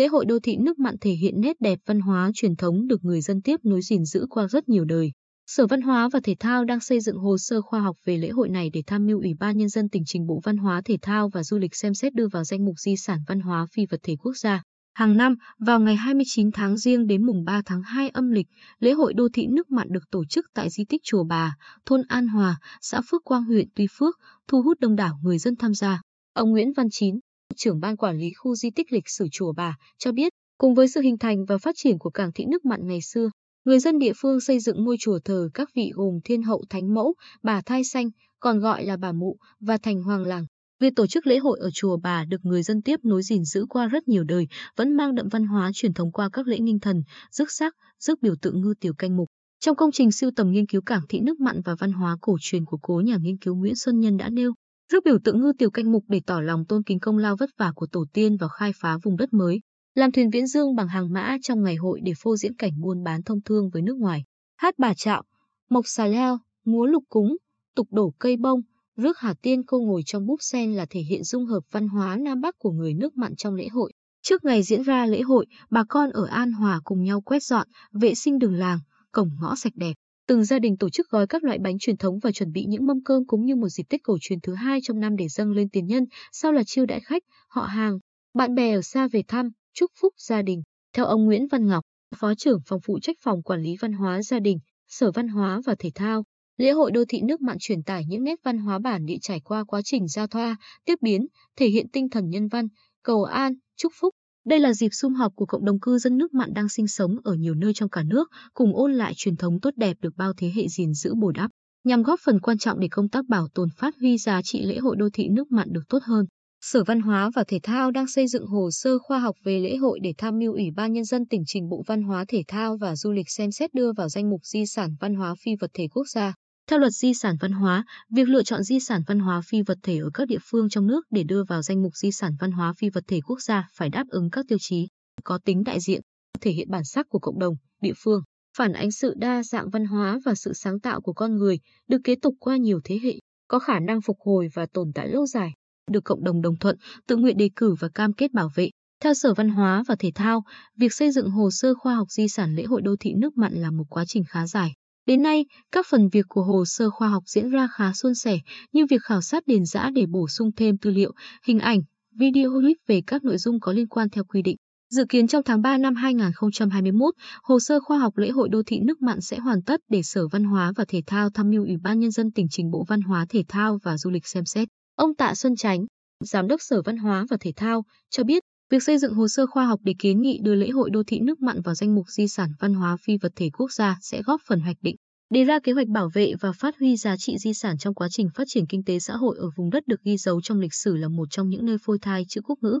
Lễ hội đô thị nước mặn thể hiện nét đẹp văn hóa truyền thống được người dân tiếp nối gìn giữ qua rất nhiều đời. Sở Văn hóa và Thể thao đang xây dựng hồ sơ khoa học về lễ hội này để tham mưu Ủy ban Nhân dân tỉnh trình Bộ Văn hóa Thể thao và Du lịch xem xét đưa vào danh mục di sản văn hóa phi vật thể quốc gia. Hàng năm, vào ngày 29 tháng riêng đến mùng 3 tháng 2 âm lịch, lễ hội đô thị nước mặn được tổ chức tại di tích Chùa Bà, thôn An Hòa, xã Phước Quang huyện Tuy Phước, thu hút đông đảo người dân tham gia. Ông Nguyễn Văn Chín, trưởng ban quản lý khu di tích lịch sử Chùa Bà, cho biết, cùng với sự hình thành và phát triển của cảng thị nước mặn ngày xưa, người dân địa phương xây dựng ngôi chùa thờ các vị gồm Thiên hậu Thánh mẫu, Bà Thai Xanh, còn gọi là Bà Mụ và Thành Hoàng Làng. Việc tổ chức lễ hội ở chùa Bà được người dân tiếp nối gìn giữ qua rất nhiều đời, vẫn mang đậm văn hóa truyền thống qua các lễ nghinh thần, rước sắc, rước biểu tượng ngư tiểu canh mục. Trong công trình siêu tầm nghiên cứu cảng thị nước mặn và văn hóa cổ truyền của cố nhà nghiên cứu Nguyễn Xuân Nhân đã nêu, rước biểu tượng ngư tiểu canh mục để tỏ lòng tôn kính công lao vất vả của tổ tiên và khai phá vùng đất mới, làm thuyền viễn dương bằng hàng mã trong ngày hội để phô diễn cảnh buôn bán thông thương với nước ngoài. Hát bà trạo, mộc xà leo, múa lục cúng, tục đổ cây bông, rước Hà Tiên cô ngồi trong búp sen là thể hiện dung hợp văn hóa Nam Bắc của người nước mặn trong lễ hội. Trước ngày diễn ra lễ hội, bà con ở An Hòa cùng nhau quét dọn, vệ sinh đường làng, cổng ngõ sạch đẹp. Từng gia đình tổ chức gói các loại bánh truyền thống và chuẩn bị những mâm cơm cũng như một dịp Tết cổ truyền thứ hai trong năm để dâng lên tiền nhân, sau là chiêu đãi khách, họ hàng, bạn bè ở xa về thăm, chúc phúc gia đình. Theo ông Nguyễn Văn Ngọc, Phó trưởng phòng phụ trách phòng quản lý văn hóa gia đình, Sở Văn hóa và Thể thao, Lễ hội đô thị nước mặn truyền tải những nét văn hóa bản địa trải qua quá trình giao thoa, tiếp biến, thể hiện tinh thần nhân văn, cầu an, chúc phúc. Đây là dịp sum họp của cộng đồng cư dân nước mặn đang sinh sống ở nhiều nơi trong cả nước, cùng ôn lại truyền thống tốt đẹp được bao thế hệ gìn giữ bồi đắp, nhằm góp phần quan trọng để công tác bảo tồn phát huy giá trị lễ hội đô thị nước mặn được tốt hơn. Sở Văn hóa và Thể thao đang xây dựng hồ sơ khoa học về lễ hội để tham mưu Ủy ban Nhân dân tỉnh trình Bộ Văn hóa Thể thao và Du lịch xem xét đưa vào danh mục di sản văn hóa phi vật thể quốc gia. Theo luật di sản văn hóa, việc lựa chọn di sản văn hóa phi vật thể ở các địa phương trong nước để đưa vào danh mục di sản văn hóa phi vật thể quốc gia phải đáp ứng các tiêu chí có tính đại diện, thể hiện bản sắc của cộng đồng, địa phương, phản ánh sự đa dạng văn hóa và sự sáng tạo của con người, được kế tục qua nhiều thế hệ, có khả năng phục hồi và tồn tại lâu dài, được cộng đồng đồng thuận, tự nguyện đề cử và cam kết bảo vệ. Theo Sở Văn hóa và Thể thao, việc xây dựng hồ sơ khoa học di sản lễ hội đô thị nước mặn là một quá trình khá dài. Đến nay, các phần việc của hồ sơ khoa học diễn ra khá suôn sẻ, như việc khảo sát đền giã để bổ sung thêm tư liệu, hình ảnh, video clip về các nội dung có liên quan theo quy định. Dự kiến trong tháng 3 năm 2021, hồ sơ khoa học lễ hội đô thị nước mặn sẽ hoàn tất để Sở Văn hóa và Thể thao tham mưu Ủy ban Nhân dân tỉnh trình Bộ Văn hóa Thể thao và Du lịch xem xét. Ông Tạ Xuân Chánh, Giám đốc Sở Văn hóa và Thể thao, cho biết Việc xây dựng hồ sơ khoa học để kiến nghị đưa lễ hội đô thị nước mặn vào danh mục di sản văn hóa phi vật thể quốc gia sẽ góp phần hoạch định, đề ra kế hoạch bảo vệ và phát huy giá trị di sản trong quá trình phát triển kinh tế xã hội ở vùng đất được ghi dấu trong lịch sử là một trong những nơi phôi thai chữ quốc ngữ.